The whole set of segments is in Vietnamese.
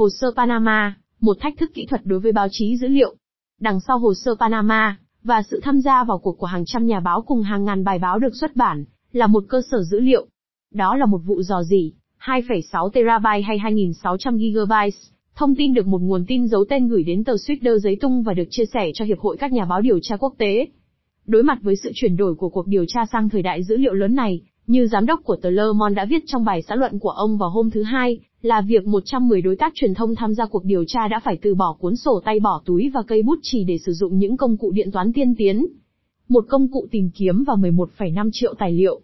Hồ sơ Panama, một thách thức kỹ thuật đối với báo chí dữ liệu. Đằng sau hồ sơ Panama, và sự tham gia vào cuộc của hàng trăm nhà báo cùng hàng ngàn bài báo được xuất bản, là một cơ sở dữ liệu. Đó là một vụ dò dỉ, 2,6 terabyte hay 2.600 gigabytes, thông tin được một nguồn tin giấu tên gửi đến tờ Twitter giấy tung và được chia sẻ cho Hiệp hội các nhà báo điều tra quốc tế. Đối mặt với sự chuyển đổi của cuộc điều tra sang thời đại dữ liệu lớn này, như giám đốc của tờ Le Monde đã viết trong bài xã luận của ông vào hôm thứ Hai, là việc 110 đối tác truyền thông tham gia cuộc điều tra đã phải từ bỏ cuốn sổ tay bỏ túi và cây bút chỉ để sử dụng những công cụ điện toán tiên tiến. Một công cụ tìm kiếm và 11,5 triệu tài liệu.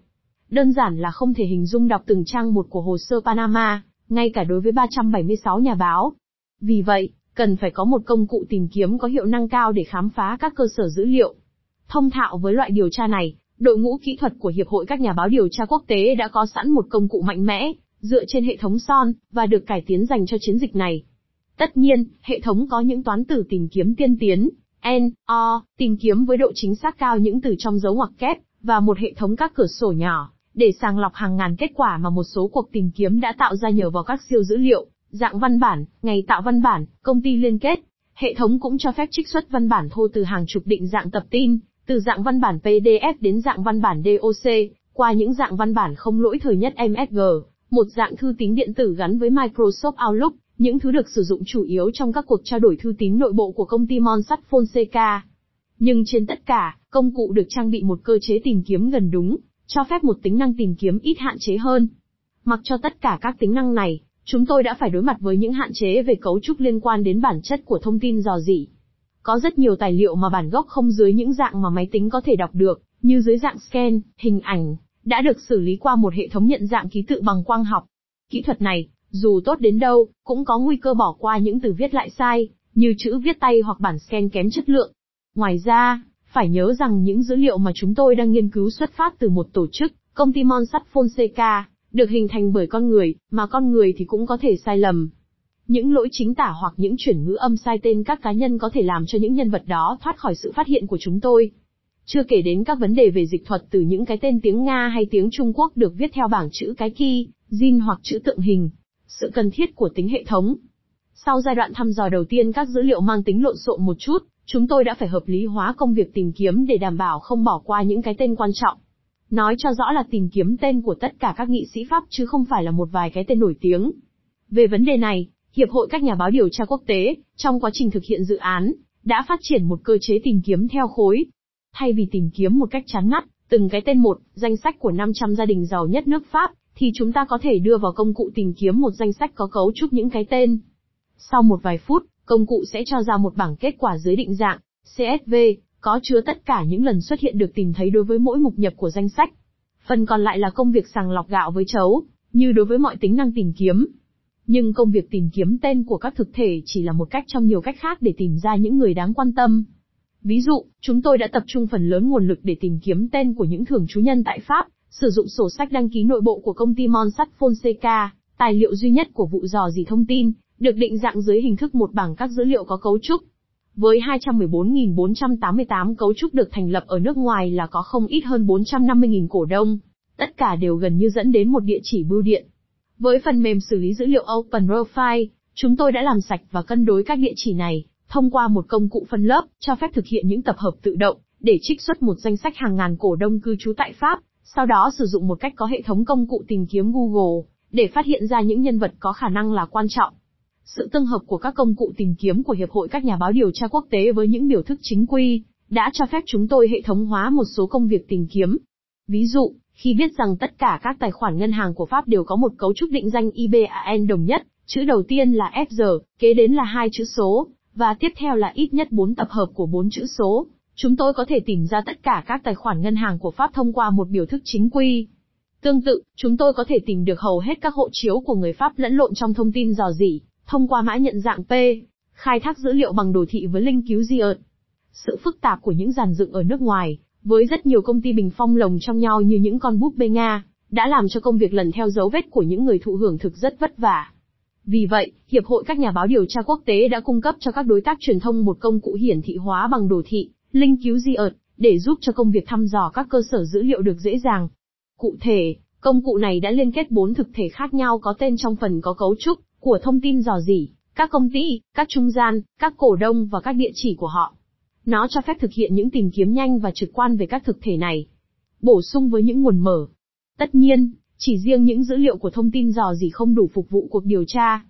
Đơn giản là không thể hình dung đọc từng trang một của hồ sơ Panama, ngay cả đối với 376 nhà báo. Vì vậy, cần phải có một công cụ tìm kiếm có hiệu năng cao để khám phá các cơ sở dữ liệu. Thông thạo với loại điều tra này, đội ngũ kỹ thuật của Hiệp hội các nhà báo điều tra quốc tế đã có sẵn một công cụ mạnh mẽ, dựa trên hệ thống son, và được cải tiến dành cho chiến dịch này. Tất nhiên, hệ thống có những toán từ tìm kiếm tiên tiến, N, O, tìm kiếm với độ chính xác cao những từ trong dấu ngoặc kép, và một hệ thống các cửa sổ nhỏ, để sàng lọc hàng ngàn kết quả mà một số cuộc tìm kiếm đã tạo ra nhờ vào các siêu dữ liệu, dạng văn bản, ngày tạo văn bản, công ty liên kết. Hệ thống cũng cho phép trích xuất văn bản thô từ hàng chục định dạng tập tin, từ dạng văn bản PDF đến dạng văn bản DOC, qua những dạng văn bản không lỗi thời nhất MSG, một dạng thư tín điện tử gắn với Microsoft Outlook, những thứ được sử dụng chủ yếu trong các cuộc trao đổi thư tín nội bộ của công ty Monsat Fonseca. Nhưng trên tất cả, công cụ được trang bị một cơ chế tìm kiếm gần đúng, cho phép một tính năng tìm kiếm ít hạn chế hơn. Mặc cho tất cả các tính năng này, chúng tôi đã phải đối mặt với những hạn chế về cấu trúc liên quan đến bản chất của thông tin dò dỉ. Có rất nhiều tài liệu mà bản gốc không dưới những dạng mà máy tính có thể đọc được, như dưới dạng scan, hình ảnh, đã được xử lý qua một hệ thống nhận dạng ký tự bằng quang học. Kỹ thuật này, dù tốt đến đâu, cũng có nguy cơ bỏ qua những từ viết lại sai, như chữ viết tay hoặc bản scan kém chất lượng. Ngoài ra, phải nhớ rằng những dữ liệu mà chúng tôi đang nghiên cứu xuất phát từ một tổ chức, công ty Monsat Fonseca, được hình thành bởi con người, mà con người thì cũng có thể sai lầm. Những lỗi chính tả hoặc những chuyển ngữ âm sai tên các cá nhân có thể làm cho những nhân vật đó thoát khỏi sự phát hiện của chúng tôi. Chưa kể đến các vấn đề về dịch thuật từ những cái tên tiếng Nga hay tiếng Trung Quốc được viết theo bảng chữ cái ki, Jin hoặc chữ tượng hình. Sự cần thiết của tính hệ thống. Sau giai đoạn thăm dò đầu tiên các dữ liệu mang tính lộn xộn một chút, chúng tôi đã phải hợp lý hóa công việc tìm kiếm để đảm bảo không bỏ qua những cái tên quan trọng. Nói cho rõ là tìm kiếm tên của tất cả các nghị sĩ Pháp chứ không phải là một vài cái tên nổi tiếng. Về vấn đề này, Hiệp hội các nhà báo điều tra quốc tế, trong quá trình thực hiện dự án, đã phát triển một cơ chế tìm kiếm theo khối. Thay vì tìm kiếm một cách chán ngắt, từng cái tên một, danh sách của 500 gia đình giàu nhất nước Pháp, thì chúng ta có thể đưa vào công cụ tìm kiếm một danh sách có cấu trúc những cái tên. Sau một vài phút, công cụ sẽ cho ra một bảng kết quả dưới định dạng, CSV, có chứa tất cả những lần xuất hiện được tìm thấy đối với mỗi mục nhập của danh sách. Phần còn lại là công việc sàng lọc gạo với chấu, như đối với mọi tính năng tìm kiếm. Nhưng công việc tìm kiếm tên của các thực thể chỉ là một cách trong nhiều cách khác để tìm ra những người đáng quan tâm. Ví dụ, chúng tôi đã tập trung phần lớn nguồn lực để tìm kiếm tên của những thường trú nhân tại Pháp, sử dụng sổ sách đăng ký nội bộ của công ty Monsat Fonseca, tài liệu duy nhất của vụ dò dỉ thông tin, được định dạng dưới hình thức một bảng các dữ liệu có cấu trúc. Với 214.488 cấu trúc được thành lập ở nước ngoài là có không ít hơn 450.000 cổ đông. Tất cả đều gần như dẫn đến một địa chỉ bưu điện. Với phần mềm xử lý dữ liệu Open Profile, chúng tôi đã làm sạch và cân đối các địa chỉ này, thông qua một công cụ phân lớp, cho phép thực hiện những tập hợp tự động, để trích xuất một danh sách hàng ngàn cổ đông cư trú tại Pháp, sau đó sử dụng một cách có hệ thống công cụ tìm kiếm Google, để phát hiện ra những nhân vật có khả năng là quan trọng. Sự tương hợp của các công cụ tìm kiếm của Hiệp hội các nhà báo điều tra quốc tế với những biểu thức chính quy, đã cho phép chúng tôi hệ thống hóa một số công việc tìm kiếm. Ví dụ, khi biết rằng tất cả các tài khoản ngân hàng của Pháp đều có một cấu trúc định danh IBAN đồng nhất, chữ đầu tiên là FG, kế đến là hai chữ số, và tiếp theo là ít nhất 4 tập hợp của 4 chữ số, chúng tôi có thể tìm ra tất cả các tài khoản ngân hàng của Pháp thông qua một biểu thức chính quy. Tương tự, chúng tôi có thể tìm được hầu hết các hộ chiếu của người Pháp lẫn lộn trong thông tin dò dỉ, thông qua mã nhận dạng P, khai thác dữ liệu bằng đồ thị với linh cứu di ợt. Sự phức tạp của những giàn dựng ở nước ngoài, với rất nhiều công ty bình phong lồng trong nhau như những con búp bê Nga, đã làm cho công việc lần theo dấu vết của những người thụ hưởng thực rất vất vả. Vì vậy, Hiệp hội các nhà báo điều tra quốc tế đã cung cấp cho các đối tác truyền thông một công cụ hiển thị hóa bằng đồ thị, linh cứu di ợt, để giúp cho công việc thăm dò các cơ sở dữ liệu được dễ dàng. Cụ thể, công cụ này đã liên kết bốn thực thể khác nhau có tên trong phần có cấu trúc của thông tin dò dỉ, các công ty, các trung gian, các cổ đông và các địa chỉ của họ. Nó cho phép thực hiện những tìm kiếm nhanh và trực quan về các thực thể này. Bổ sung với những nguồn mở. Tất nhiên, chỉ riêng những dữ liệu của thông tin dò dỉ không đủ phục vụ cuộc điều tra.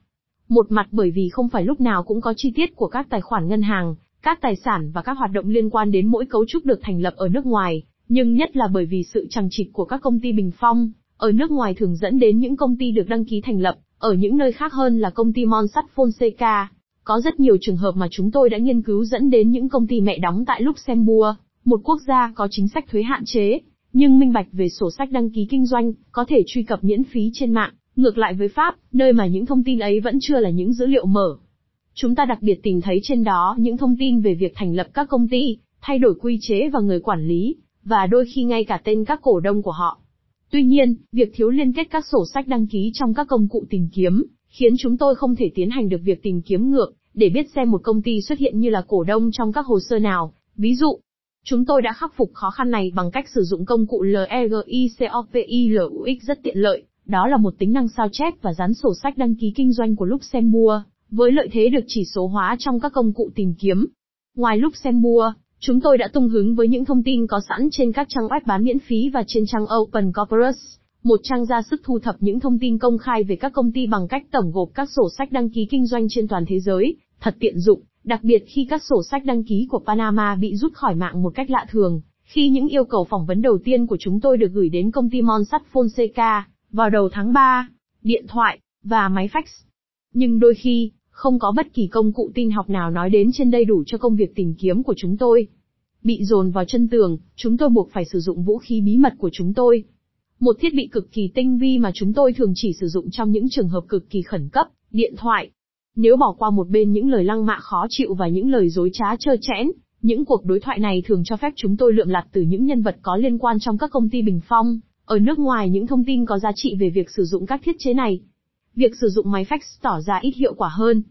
Một mặt bởi vì không phải lúc nào cũng có chi tiết của các tài khoản ngân hàng, các tài sản và các hoạt động liên quan đến mỗi cấu trúc được thành lập ở nước ngoài, nhưng nhất là bởi vì sự chằng chịt của các công ty bình phong, ở nước ngoài thường dẫn đến những công ty được đăng ký thành lập, ở những nơi khác hơn là công ty Monsat Fonseca. Có rất nhiều trường hợp mà chúng tôi đã nghiên cứu dẫn đến những công ty mẹ đóng tại Luxembourg, một quốc gia có chính sách thuế hạn chế, nhưng minh bạch về sổ sách đăng ký kinh doanh, có thể truy cập miễn phí trên mạng, ngược lại với Pháp, nơi mà những thông tin ấy vẫn chưa là những dữ liệu mở. Chúng ta đặc biệt tìm thấy trên đó những thông tin về việc thành lập các công ty, thay đổi quy chế và người quản lý, và đôi khi ngay cả tên các cổ đông của họ. Tuy nhiên, việc thiếu liên kết các sổ sách đăng ký trong các công cụ tìm kiếm, khiến chúng tôi không thể tiến hành được việc tìm kiếm ngược, để biết xem một công ty xuất hiện như là cổ đông trong các hồ sơ nào. Ví dụ, chúng tôi đã khắc phục khó khăn này bằng cách sử dụng công cụ LEGICOPILUX rất tiện lợi, đó là một tính năng sao chép và dán sổ sách đăng ký kinh doanh của Luxembourg, với lợi thế được chỉ số hóa trong các công cụ tìm kiếm. Ngoài Luxembourg, Chúng tôi đã tung hứng với những thông tin có sẵn trên các trang web bán miễn phí và trên trang Open Corpus, một trang ra sức thu thập những thông tin công khai về các công ty bằng cách tổng gộp các sổ sách đăng ký kinh doanh trên toàn thế giới, thật tiện dụng, đặc biệt khi các sổ sách đăng ký của Panama bị rút khỏi mạng một cách lạ thường, khi những yêu cầu phỏng vấn đầu tiên của chúng tôi được gửi đến công ty Monsat Fonseca vào đầu tháng 3, điện thoại và máy fax. Nhưng đôi khi, không có bất kỳ công cụ tin học nào nói đến trên đây đủ cho công việc tìm kiếm của chúng tôi. Bị dồn vào chân tường, chúng tôi buộc phải sử dụng vũ khí bí mật của chúng tôi. Một thiết bị cực kỳ tinh vi mà chúng tôi thường chỉ sử dụng trong những trường hợp cực kỳ khẩn cấp, điện thoại. Nếu bỏ qua một bên những lời lăng mạ khó chịu và những lời dối trá trơ chẽn, những cuộc đối thoại này thường cho phép chúng tôi lượm lặt từ những nhân vật có liên quan trong các công ty bình phong, ở nước ngoài những thông tin có giá trị về việc sử dụng các thiết chế này. Việc sử dụng máy fax tỏ ra ít hiệu quả hơn.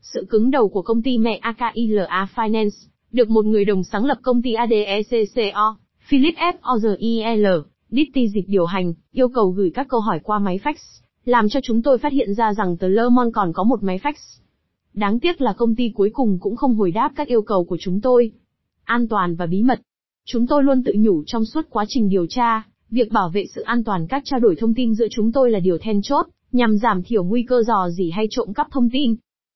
Sự cứng đầu của công ty mẹ AKILA Finance, được một người đồng sáng lập công ty ADECCO, Philip F. Ozer Ditty dịch điều hành, yêu cầu gửi các câu hỏi qua máy fax, làm cho chúng tôi phát hiện ra rằng tờ Le Monde còn có một máy fax. Đáng tiếc là công ty cuối cùng cũng không hồi đáp các yêu cầu của chúng tôi. An toàn và bí mật. Chúng tôi luôn tự nhủ trong suốt quá trình điều tra, việc bảo vệ sự an toàn các trao đổi thông tin giữa chúng tôi là điều then chốt, nhằm giảm thiểu nguy cơ dò dỉ hay trộm cắp thông tin.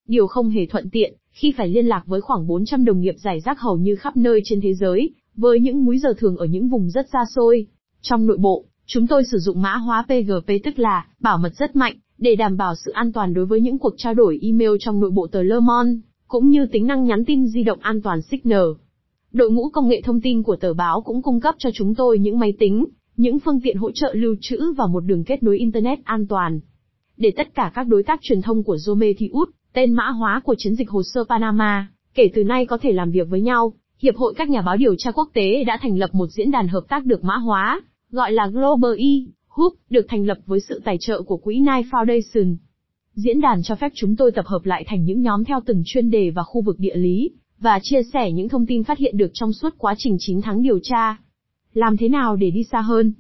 Điều không hề thuận tiện, khi phải liên lạc với khoảng 400 đồng nghiệp giải rác hầu như khắp nơi trên thế giới, với những múi giờ thường ở những vùng rất xa xôi. Trong nội bộ, chúng tôi sử dụng mã hóa PGP tức là bảo mật rất mạnh, để đảm bảo sự an toàn đối với những cuộc trao đổi email trong nội bộ tờ Le Monde, cũng như tính năng nhắn tin di động an toàn Signal. Đội ngũ công nghệ thông tin của tờ báo cũng cung cấp cho chúng tôi những máy tính, những phương tiện hỗ trợ lưu trữ và một đường kết nối Internet an toàn. Để tất cả các đối tác truyền thông của Prometheus, tên mã hóa của chiến dịch hồ sơ Panama, kể từ nay có thể làm việc với nhau, Hiệp hội các nhà báo điều tra quốc tế đã thành lập một diễn đàn hợp tác được mã hóa, gọi là Global E, Hub, được thành lập với sự tài trợ của quỹ Nine Foundation. Diễn đàn cho phép chúng tôi tập hợp lại thành những nhóm theo từng chuyên đề và khu vực địa lý, và chia sẻ những thông tin phát hiện được trong suốt quá trình 9 tháng điều tra. Làm thế nào để đi xa hơn?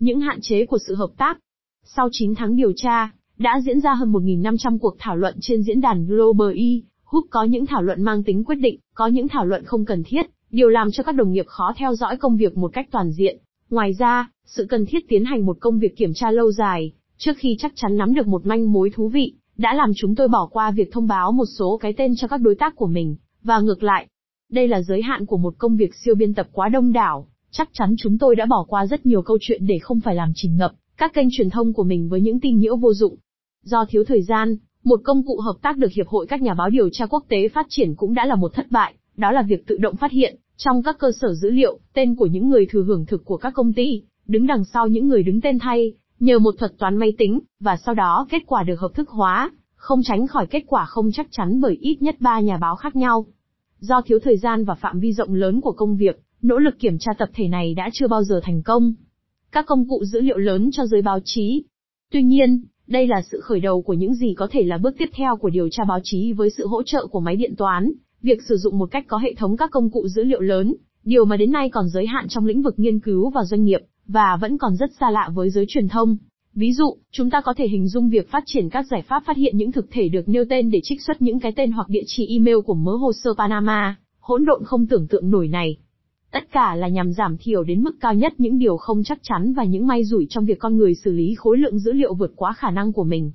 Những hạn chế của sự hợp tác. Sau 9 tháng điều tra, đã diễn ra hơn 1.500 cuộc thảo luận trên diễn đàn Global E. Hub có những thảo luận mang tính quyết định, có những thảo luận không cần thiết, điều làm cho các đồng nghiệp khó theo dõi công việc một cách toàn diện. Ngoài ra, sự cần thiết tiến hành một công việc kiểm tra lâu dài, trước khi chắc chắn nắm được một manh mối thú vị, đã làm chúng tôi bỏ qua việc thông báo một số cái tên cho các đối tác của mình, và ngược lại. Đây là giới hạn của một công việc siêu biên tập quá đông đảo, chắc chắn chúng tôi đã bỏ qua rất nhiều câu chuyện để không phải làm chìm ngập các kênh truyền thông của mình với những tin nhiễu vô dụng. Do thiếu thời gian, một công cụ hợp tác được Hiệp hội các nhà báo điều tra quốc tế phát triển cũng đã là một thất bại, đó là việc tự động phát hiện, trong các cơ sở dữ liệu, tên của những người thừa hưởng thực của các công ty, đứng đằng sau những người đứng tên thay, nhờ một thuật toán máy tính, và sau đó kết quả được hợp thức hóa, không tránh khỏi kết quả không chắc chắn bởi ít nhất ba nhà báo khác nhau. Do thiếu thời gian và phạm vi rộng lớn của công việc, nỗ lực kiểm tra tập thể này đã chưa bao giờ thành công. Các công cụ dữ liệu lớn cho giới báo chí. Tuy nhiên, đây là sự khởi đầu của những gì có thể là bước tiếp theo của điều tra báo chí với sự hỗ trợ của máy điện toán, việc sử dụng một cách có hệ thống các công cụ dữ liệu lớn, điều mà đến nay còn giới hạn trong lĩnh vực nghiên cứu và doanh nghiệp, và vẫn còn rất xa lạ với giới truyền thông. Ví dụ, chúng ta có thể hình dung việc phát triển các giải pháp phát hiện những thực thể được nêu tên để trích xuất những cái tên hoặc địa chỉ email của mớ hồ sơ Panama, hỗn độn không tưởng tượng nổi này. Tất cả là nhằm giảm thiểu đến mức cao nhất những điều không chắc chắn và những may rủi trong việc con người xử lý khối lượng dữ liệu vượt quá khả năng của mình.